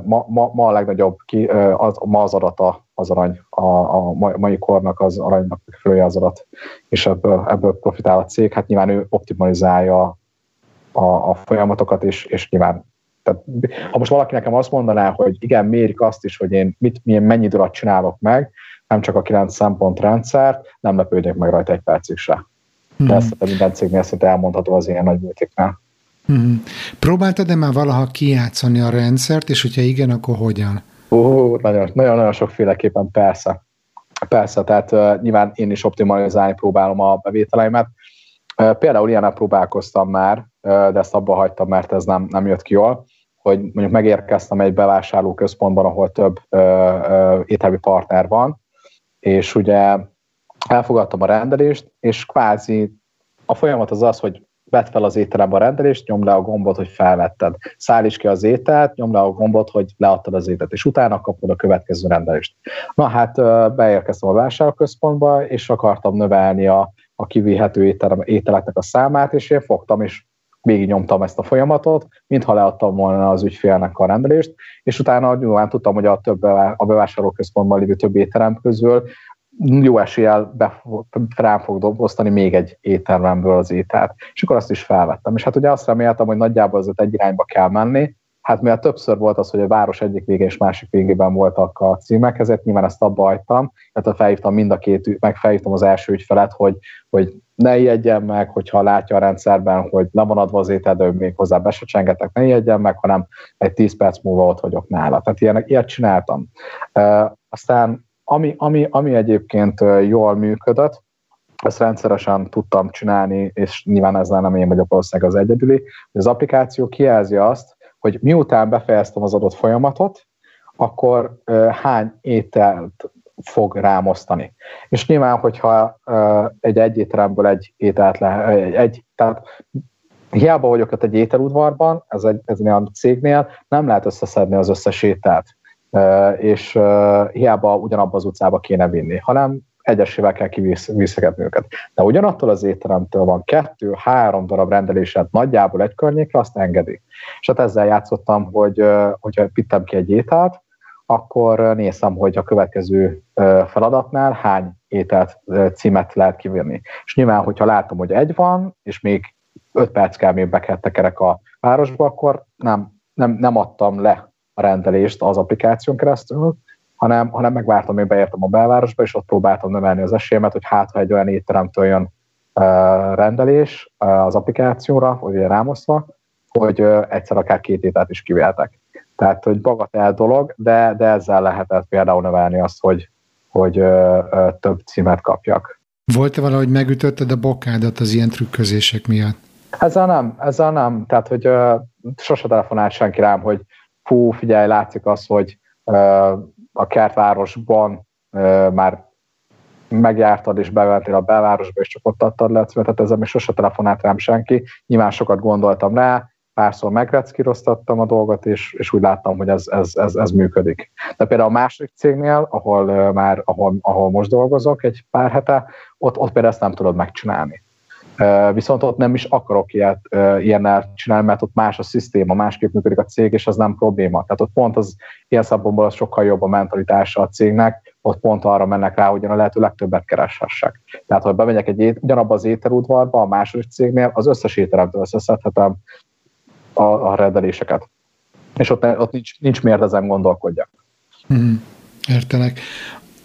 Ma, ma, ma a legnagyobb ki, az, ma az adata az arany, a, a mai kornak az aranynak följe az adat, és ebből, ebből profitál a cég. Hát nyilván ő optimalizálja a, a folyamatokat, és, és nyilván tehát, ha most valaki nekem azt mondaná, hogy igen, mérik azt is, hogy én mit, milyen mennyi alatt csinálok meg, nem csak a 9 szempontrendszert, nem lepődnék meg rajta egy percig se. Hmm. De ezt minden cégnél szinte elmondható az ilyen nagy műtéknál. Hmm. Próbáltad-e már valaha kijátszani a rendszert, és hogyha igen, akkor hogyan? Uh, nagyon, nagyon, nagyon sokféleképpen persze. Persze, tehát uh, nyilván én is optimalizálni próbálom a bevételeimet. Uh, például ilyen próbálkoztam már, de ezt abba hagytam, mert ez nem, nem jött ki jól, hogy mondjuk megérkeztem egy bevásárló központban, ahol több ételmi partner van, és ugye elfogadtam a rendelést, és kvázi a folyamat az az, hogy vedd fel az étterembe a rendelést, nyomd le a gombot, hogy felvetted. Szállíts ki az ételt, nyomd le a gombot, hogy leadtad az ételt, és utána kapod a következő rendelést. Na hát beérkeztem a vásárlóközpontba, és akartam növelni a, a kivihető ételem, ételeknek a számát, és én fogtam, és nyomtam ezt a folyamatot, mintha leadtam volna az ügyfélnek a rendelést, és utána nyilván tudtam, hogy a, több, a bevásárlóközpontban lévő több étterem közül jó eséllyel be, rám fog dobosztani még egy éttermemből az ételt. És akkor azt is felvettem. És hát ugye azt reméltem, hogy nagyjából azért egy irányba kell menni, Hát mivel többször volt az, hogy a város egyik vége és másik végében voltak a címek, ezért nyilván ezt abba hagytam, tehát felhívtam mind a két, meg felhívtam az első ügyfelet, hogy, hogy ne ijedjen meg, hogyha látja a rendszerben, hogy le van adva az étel, de még hozzá be se csengetek, ne ijedjen meg, hanem egy 10 perc múlva ott vagyok nála. Tehát ilyen, ilyet csináltam. Uh, aztán ami, ami, ami egyébként jól működött, ezt rendszeresen tudtam csinálni, és nyilván ezzel nem én vagyok valószínűleg az egyedüli, hogy az applikáció kijelzi azt, hogy miután befejeztem az adott folyamatot, akkor hány ételt fog rámosztani. És nyilván, hogyha egy egy étteremből egy ételt le, egy, egy, tehát hiába vagyok ott egy ételudvarban, ez egy, ez olyan cégnél, nem lehet összeszedni az összes ételt, és hiába ugyanabba az utcába kéne vinni, hanem egyesével kell kiviszkegetni őket. De ugyanattól az étteremtől van kettő-három darab rendelésed nagyjából egy környékre, azt engedi. És hát ezzel játszottam, hogy hogyha pittem ki egy ételt, akkor nézem, hogy a következő feladatnál hány ételt címet lehet kivinni. És nyilván, hogyha látom, hogy egy van, és még öt perc kell még tekerek a városba, akkor nem, nem, nem adtam le a rendelést az applikáción keresztül, hanem, hanem megvártam, hogy beértem a belvárosba, és ott próbáltam növelni az esélyemet, hogy hát, ha egy olyan étteremtől jön uh, rendelés uh, az applikációra, vagy rámoszva, hogy uh, egyszer akár két ételt is kiveltek. Tehát, hogy bagatel dolog, de, de ezzel lehetett például növelni azt, hogy, hogy uh, több címet kapjak. Volt-e valahogy megütötted a bokádat az ilyen trükközések miatt? Ezzel nem, ezzel nem. Tehát, hogy uh, sose telefonált senki rám, hogy fú, figyelj, látszik az, hogy a kertvárosban már megjártad és beventél a belvárosba, és csak ott adtad le a címet, tehát ezzel még sose telefonált rám senki. Nyilván sokat gondoltam rá, párszor megreckíroztattam a dolgot, és, és úgy láttam, hogy ez, ez, ez, ez működik. De például a másik cégnél, ahol már, ahol, ahol most dolgozok egy pár hete, ott, ott például ezt nem tudod megcsinálni. Viszont ott nem is akarok ilyet, ilyennel csinálni, mert ott más a szisztéma, másképp működik a cég, és az nem probléma. Tehát ott pont az ilyen szabomból az sokkal jobb a mentalitása a cégnek, ott pont arra mennek rá, hogy a lehető legtöbbet kereshessek. Tehát, ha bemegyek egy ugyanabba az ételudvarba, a második cégnél, az összes ételemtől összeszedhetem a, a rendeléseket. És ott, ott nincs, nincs miért ezen gondolkodjak. Hmm, értelek.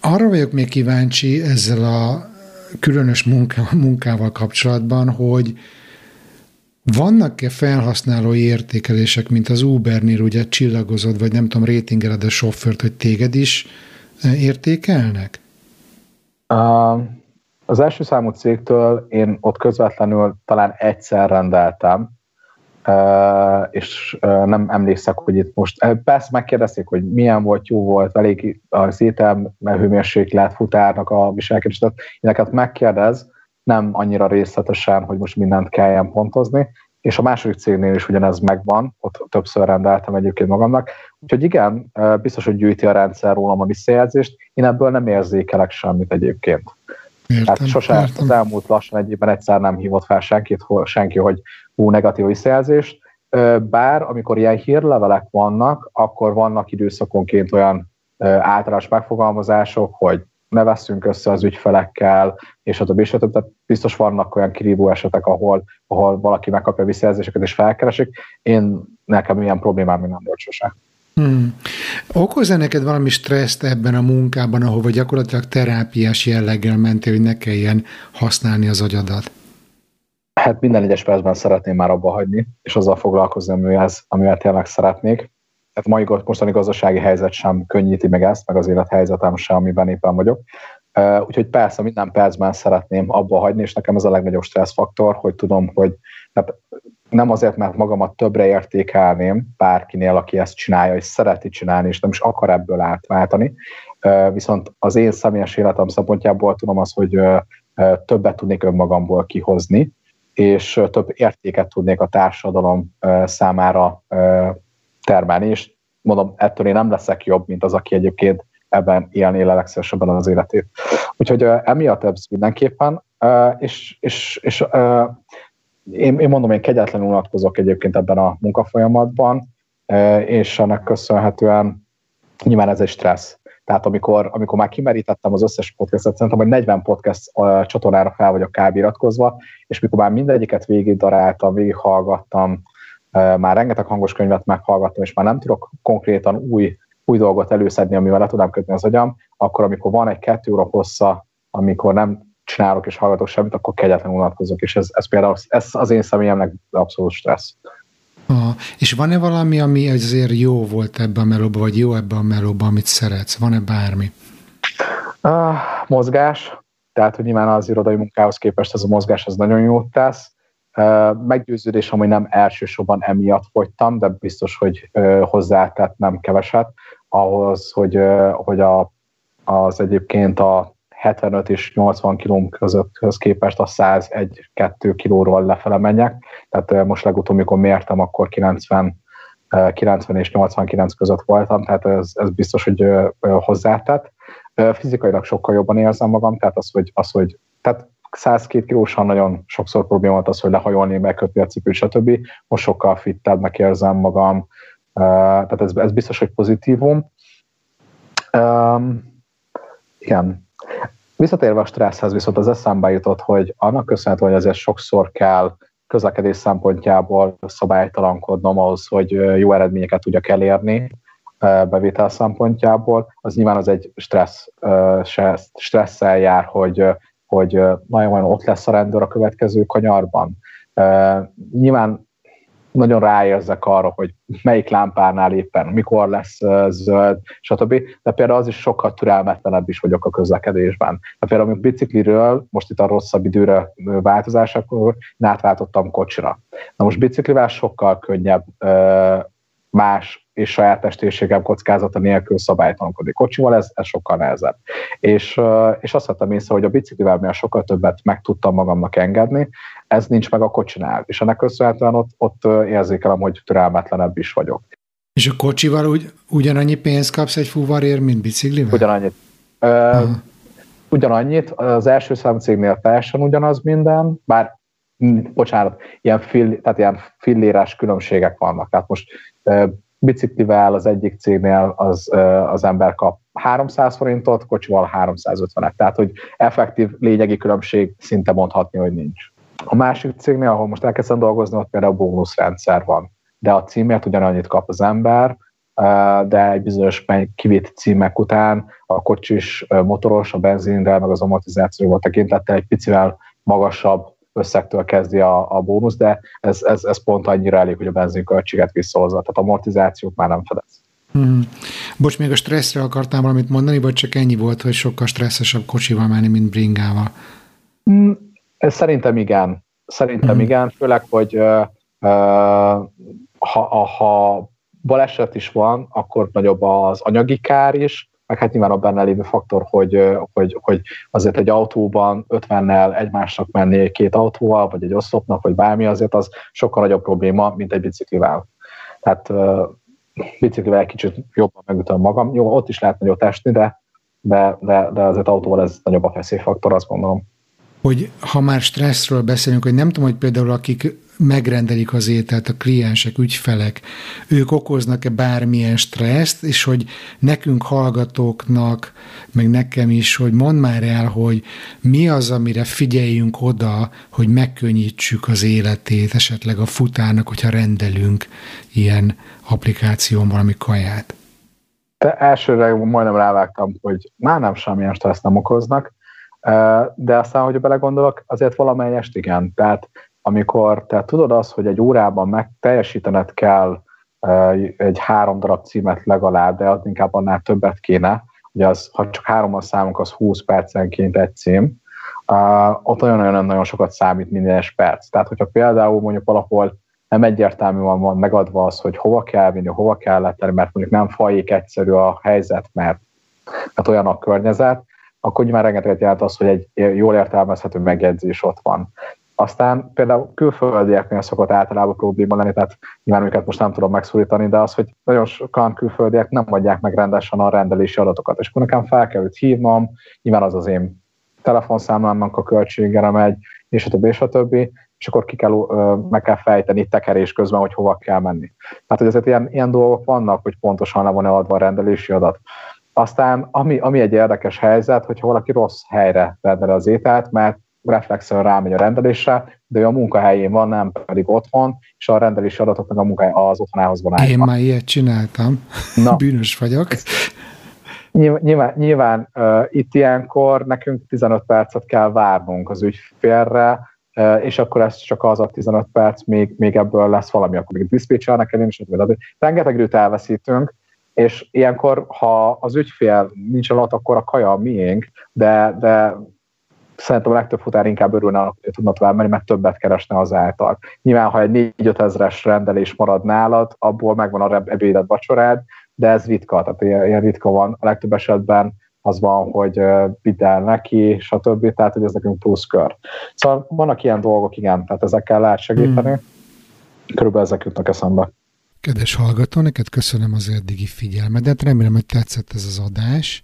Arra vagyok még kíváncsi ezzel a különös munka, munkával kapcsolatban, hogy vannak-e felhasználói értékelések, mint az Ubernél ugye csillagozod, vagy nem tudom, rétingeled a sofőrt, hogy téged is eh, értékelnek? Az első számú cégtől én ott közvetlenül talán egyszer rendeltem, és nem emlékszek, hogy itt most, persze megkérdezték, hogy milyen volt, jó volt, elég az étel, hőmérséklet, futárnak a viselkedés, tehát ilyeneket megkérdez, nem annyira részletesen, hogy most mindent kelljen pontozni, és a második cégnél is ugyanez megvan, ott többször rendeltem egyébként magamnak. Úgyhogy igen, biztos, hogy gyűjti a rendszer rólam a visszajelzést, én ebből nem érzékelek semmit egyébként. Értem, Tehát sose értem. az elmúlt lassan egy évben egyszer nem hívott fel senkit, senki, hogy hú, negatív visszajelzést, bár amikor ilyen hírlevelek vannak, akkor vannak időszakonként olyan általános megfogalmazások, hogy ne veszünk össze az ügyfelekkel, és a többi, és a többi. Tehát biztos vannak olyan kirívó esetek, ahol, ahol valaki megkapja visszajelzéseket és felkeresik. Én nekem ilyen problémám még nem volt sose. Hmm. Okoz-e neked valami stresszt ebben a munkában, ahova gyakorlatilag terápiás jelleggel mentél, hogy ne kelljen használni az agyadat? Hát minden egyes percben szeretném már abba hagyni, és azzal foglalkozni, amivel, amivel tényleg szeretnék. Tehát mai mostani gazdasági helyzet sem könnyíti meg ezt, meg az élethelyzetem sem, amiben éppen vagyok. Úgyhogy persze minden percben szeretném abba hagyni, és nekem ez a legnagyobb stresszfaktor, hogy tudom, hogy tehát nem azért, mert magamat többre értékelném bárkinél, aki ezt csinálja, és szereti csinálni, és nem is akar ebből átváltani. Viszont az én személyes életem szempontjából tudom azt, hogy többet tudnék önmagamból kihozni, és több értéket tudnék a társadalom számára termelni, és mondom, ettől én nem leszek jobb, mint az, aki egyébként ebben élné a legszívesebben az életét. Úgyhogy emiatt ez mindenképpen, és, és, és én, én mondom, én kegyetlenül unatkozok egyébként ebben a munkafolyamatban, és ennek köszönhetően nyilván ez egy stressz. Tehát amikor, amikor már kimerítettem az összes podcastot, szerintem, hogy 40 podcast csatornára fel vagyok kb. iratkozva, és mikor már mindegyiket végig daráltam, végighallgattam, már rengeteg hangos könyvet meghallgattam, és már nem tudok konkrétan új, új dolgot előszedni, amivel le tudám kötni az agyam, akkor amikor van egy kettő óra hossza, amikor nem csinálok és hallgatok semmit, akkor kegyetlenül unatkozok, és ez, ez például ez az én személyemnek abszolút stressz. Aha. És van-e valami, ami azért jó volt ebben a melóban, vagy jó ebben a melóban, amit szeretsz? Van-e bármi? Uh, mozgás. Tehát, hogy nyilván az irodai munkához képest ez a mozgás az nagyon jót tesz. Uh, meggyőződés, hogy nem elsősorban emiatt fogytam, de biztos, hogy hozzátett nem keveset ahhoz, hogy, hogy a, az egyébként a 75 és 80 km közötthöz képest a 101-2 kilóról lefele menjek. Tehát most legutóbb, amikor mértem, akkor 90, 90 és 89 között voltam, tehát ez, ez biztos, hogy hozzátett. Fizikailag sokkal jobban érzem magam, tehát az, hogy, az, hogy tehát 102 kilósan nagyon sokszor probléma volt az, hogy lehajolni, megkötni a cipőt, stb. Most sokkal fittebbnek érzem magam, tehát ez, ez biztos, hogy pozitívum. Um, igen, Visszatérve a stresszhez viszont az eszembe jutott, hogy annak köszönhető, hogy azért sokszor kell közlekedés szempontjából szabálytalankodnom ahhoz, hogy jó eredményeket tudjak elérni bevétel szempontjából, az nyilván az egy stressz, stresszel jár, hogy, hogy nagyon ott lesz a rendőr a következő kanyarban. Nyilván nagyon ráérzek arra, hogy melyik lámpánál éppen, mikor lesz zöld, stb. De például az is sokkal türelmetlenebb is vagyok a közlekedésben. De például amikor bicikliről, most itt a rosszabb időre változásakor, átváltottam kocsira. Na most biciklivel sokkal könnyebb más és saját testérségem kockázata nélkül szabálytalankodik. Kocsival ez, ez sokkal nehezebb. És, és azt vettem észre, hogy a biciklivel mivel sokkal többet meg tudtam magamnak engedni, ez nincs meg a kocsinál. És ennek köszönhetően ott, ott érzékelem, hogy türelmetlenebb is vagyok. És a kocsival úgy, ugyanannyi pénzt kapsz egy fuvarért, mint biciklivel? Ugyanannyit. Ö, ugyanannyit. Az első számcégnél teljesen ugyanaz minden, bár bocsánat, ilyen, fill, tehát ilyen fillérás különbségek vannak. Tehát most biciklivel az egyik cégnél az, az ember kap 300 forintot, kocsival 350-et. Tehát, hogy effektív lényegi különbség szinte mondhatni, hogy nincs. A másik cégnél, ahol most elkezdtem dolgozni, ott például bónuszrendszer van. De a címért ugyanannyit kap az ember, de egy bizonyos kivitt címek után a kocsis motoros, a benzinre, meg az amortizációval tekintettel egy picivel magasabb összegtől kezdi a, a bónusz, de ez, ez, ez pont annyira elég, hogy a benzinköltséget visszahozza, tehát amortizációt már nem fedez. Hmm. Bocs, még a stresszre akartál valamit mondani, vagy csak ennyi volt, hogy sokkal stresszesebb kocsival menni, mint bringával? Hmm. Szerintem igen. Szerintem hmm. igen, főleg, hogy uh, ha, ha baleset is van, akkor nagyobb az anyagi kár is, meg hát nyilván a benne lévő faktor, hogy, hogy, hogy azért egy autóban 50-nel egymásnak menni két autóval, vagy egy oszlopnak, vagy bármi, azért az sokkal nagyobb probléma, mint egy biciklivel. Tehát biciklivel kicsit jobban megütöm magam. Jó, ott is lehet nagyot esni, de, de, de, de azért autóval ez nagyobb a feszélyfaktor, azt gondolom hogy ha már stresszről beszélünk, hogy nem tudom, hogy például akik megrendelik az ételt, a kliensek, ügyfelek, ők okoznak-e bármilyen stresszt, és hogy nekünk hallgatóknak, meg nekem is, hogy mondd már el, hogy mi az, amire figyeljünk oda, hogy megkönnyítsük az életét, esetleg a futának, hogyha rendelünk ilyen applikáción valami kaját. De elsőre majdnem rávágtam, hogy már nem semmilyen stressz nem okoznak, de aztán, hogy belegondolok, azért valamelyest igen. Tehát amikor te tudod azt, hogy egy órában meg teljesítened kell egy három darab címet legalább, de az inkább annál többet kéne, ugye az, ha csak hárommal számunk, az 20 percenként egy cím, uh, ott olyan-olyan nagyon sokat számít minden perc. Tehát, hogyha például mondjuk valahol nem egyértelműen van megadva az, hogy hova kell vinni, hova kell letenni, mert mondjuk nem fajék egyszerű a helyzet, mert, mert olyan a környezet, akkor nyilván rengeteget jelent az, hogy egy jól értelmezhető megjegyzés ott van. Aztán például külföldieknél szokott általában probléma lenni, tehát nyilván őket most nem tudom megszólítani, de az, hogy nagyon sokan külföldiek nem adják meg rendesen a rendelési adatokat, és akkor nekem fel kell hívnom, nyilván az az én telefonszámlámnak a költségére megy, és a többi, és a többi, és akkor ki kell, meg kell fejteni tekerés közben, hogy hova kell menni. Tehát, hogy ezért ilyen, ilyen dolgok vannak, hogy pontosan le van adva a rendelési adat. Aztán, ami, ami egy érdekes helyzet, hogyha valaki rossz helyre rendel az ételt, mert reflexen rámegy a rendelésre, de ő a munkahelyén van, nem pedig otthon, és a rendelési adatok meg a munkahely az otthonához van állítva. Én már ilyet csináltam. Na. Bűnös vagyok. Nyilván, nyilván uh, itt ilyenkor nekünk 15 percet kell várnunk az ügyfélre, uh, és akkor ez csak az a 15 perc, még, még ebből lesz valami, akkor még diszpécselnek el, és rengeteg időt elveszítünk, és ilyenkor, ha az ügyfél nincs alatt, akkor a kaja a miénk, de, de szerintem a legtöbb futár inkább örülne hogy tudna tovább menni, mert többet keresne azáltal. Nyilván, ha egy 4-5 ezres rendelés marad nálad, abból megvan a ebédet, vacsorád, de ez ritka, tehát ilyen, ilyen ritka van. A legtöbb esetben az van, hogy vidd el neki, stb. Tehát, hogy ez nekünk pluszkör. Szóval vannak ilyen dolgok, igen, tehát ezekkel lehet segíteni. Hmm. Körülbelül ezek jutnak eszembe. Kedves hallgató, neked köszönöm az eddigi figyelmedet, remélem, hogy tetszett ez az adás.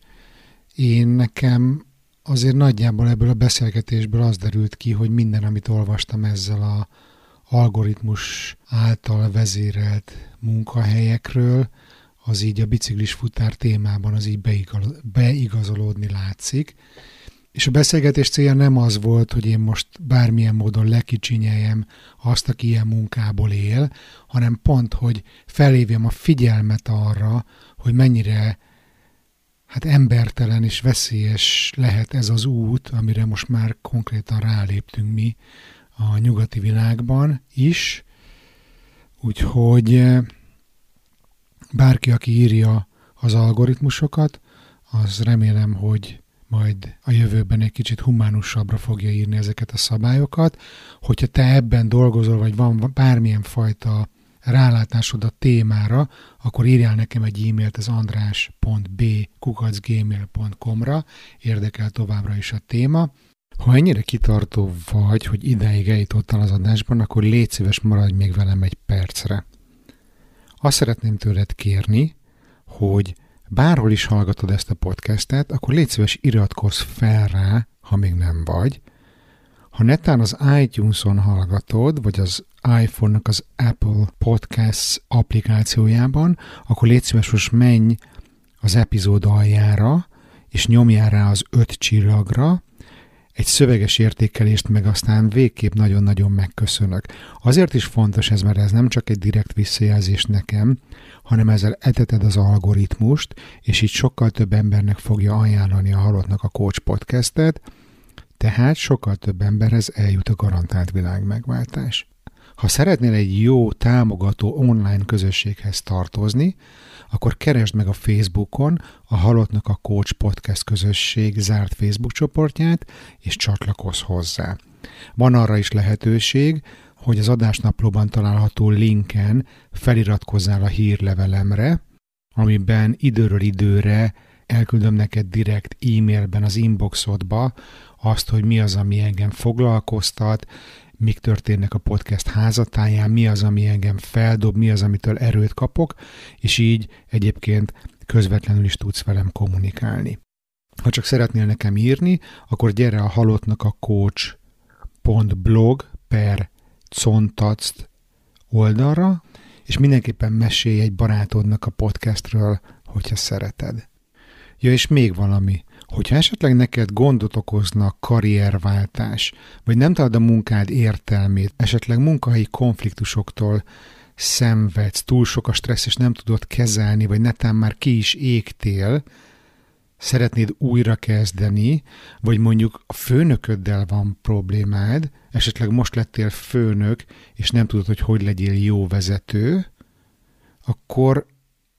Én nekem azért nagyjából ebből a beszélgetésből az derült ki, hogy minden, amit olvastam ezzel a algoritmus által vezérelt munkahelyekről, az így a biciklis futár témában az így beigazolódni látszik. És a beszélgetés célja nem az volt, hogy én most bármilyen módon lekicsinyeljem azt, aki ilyen munkából él, hanem pont, hogy felhívjam a figyelmet arra, hogy mennyire hát embertelen és veszélyes lehet ez az út, amire most már konkrétan ráléptünk mi a nyugati világban is. Úgyhogy eh, bárki, aki írja az algoritmusokat, az remélem, hogy majd a jövőben egy kicsit humánusabbra fogja írni ezeket a szabályokat. Hogyha te ebben dolgozol, vagy van bármilyen fajta rálátásod a témára, akkor írjál nekem egy e-mailt az andrás.b.kukacgmail.com-ra, érdekel továbbra is a téma. Ha ennyire kitartó vagy, hogy ideig eljutottál az adásban, akkor légy szíves, maradj még velem egy percre. Azt szeretném tőled kérni, hogy bárhol is hallgatod ezt a podcastet, akkor légy szíves iratkozz fel rá, ha még nem vagy. Ha netán az iTunes-on hallgatod, vagy az iPhone-nak az Apple Podcasts applikációjában, akkor légy szíves, most menj az epizód aljára, és nyomjál rá az öt csillagra, egy szöveges értékelést meg aztán végképp nagyon-nagyon megköszönök. Azért is fontos ez, mert ez nem csak egy direkt visszajelzés nekem, hanem ezzel eteted az algoritmust, és így sokkal több embernek fogja ajánlani a Halottnak a Coach podcastet, tehát sokkal több emberhez eljut a garantált világ megváltás. Ha szeretnél egy jó, támogató online közösséghez tartozni, akkor keresd meg a Facebookon a Halottnak a Coach Podcast közösség zárt Facebook csoportját, és csatlakozz hozzá. Van arra is lehetőség, hogy az adásnaplóban található linken feliratkozzál a hírlevelemre, amiben időről időre elküldöm neked direkt e-mailben az inboxodba azt, hogy mi az, ami engem foglalkoztat, mik történnek a podcast házatáján, mi az, ami engem feldob, mi az, amitől erőt kapok, és így egyébként közvetlenül is tudsz velem kommunikálni. Ha csak szeretnél nekem írni, akkor gyere a halottnak a coach.blog per contact oldalra, és mindenképpen mesélj egy barátodnak a podcastről, hogyha szereted. Ja, és még valami. Hogyha esetleg neked gondot okozna karrierváltás, vagy nem találod a munkád értelmét, esetleg munkahelyi konfliktusoktól szenvedsz, túl sok a stressz, és nem tudod kezelni, vagy netán már ki is égtél, szeretnéd újra kezdeni, vagy mondjuk a főnököddel van problémád, esetleg most lettél főnök, és nem tudod, hogy hogy legyél jó vezető, akkor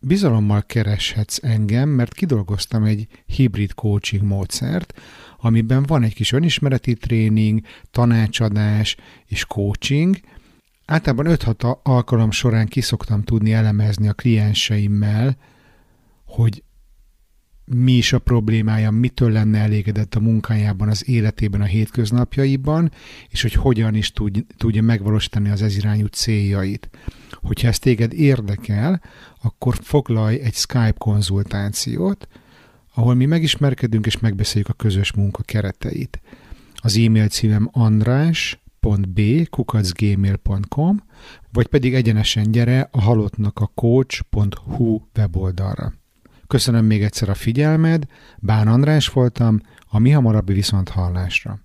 bizalommal kereshetsz engem, mert kidolgoztam egy hibrid coaching módszert, amiben van egy kis önismereti tréning, tanácsadás és coaching. Általában 5-6 alkalom során kiszoktam tudni elemezni a klienseimmel, hogy mi is a problémája, mitől lenne elégedett a munkájában, az életében, a hétköznapjaiban, és hogy hogyan is tud, tudja megvalósítani az ezirányú céljait. Hogyha ez téged érdekel, akkor foglalj egy Skype konzultációt, ahol mi megismerkedünk és megbeszéljük a közös munka kereteit. Az e-mail címem andrás.b.kukacgmail.com vagy pedig egyenesen gyere a halottnak a coach.hu weboldalra. Köszönöm még egyszer a figyelmed, Bán András voltam, a mi hamarabbi viszont hallásra.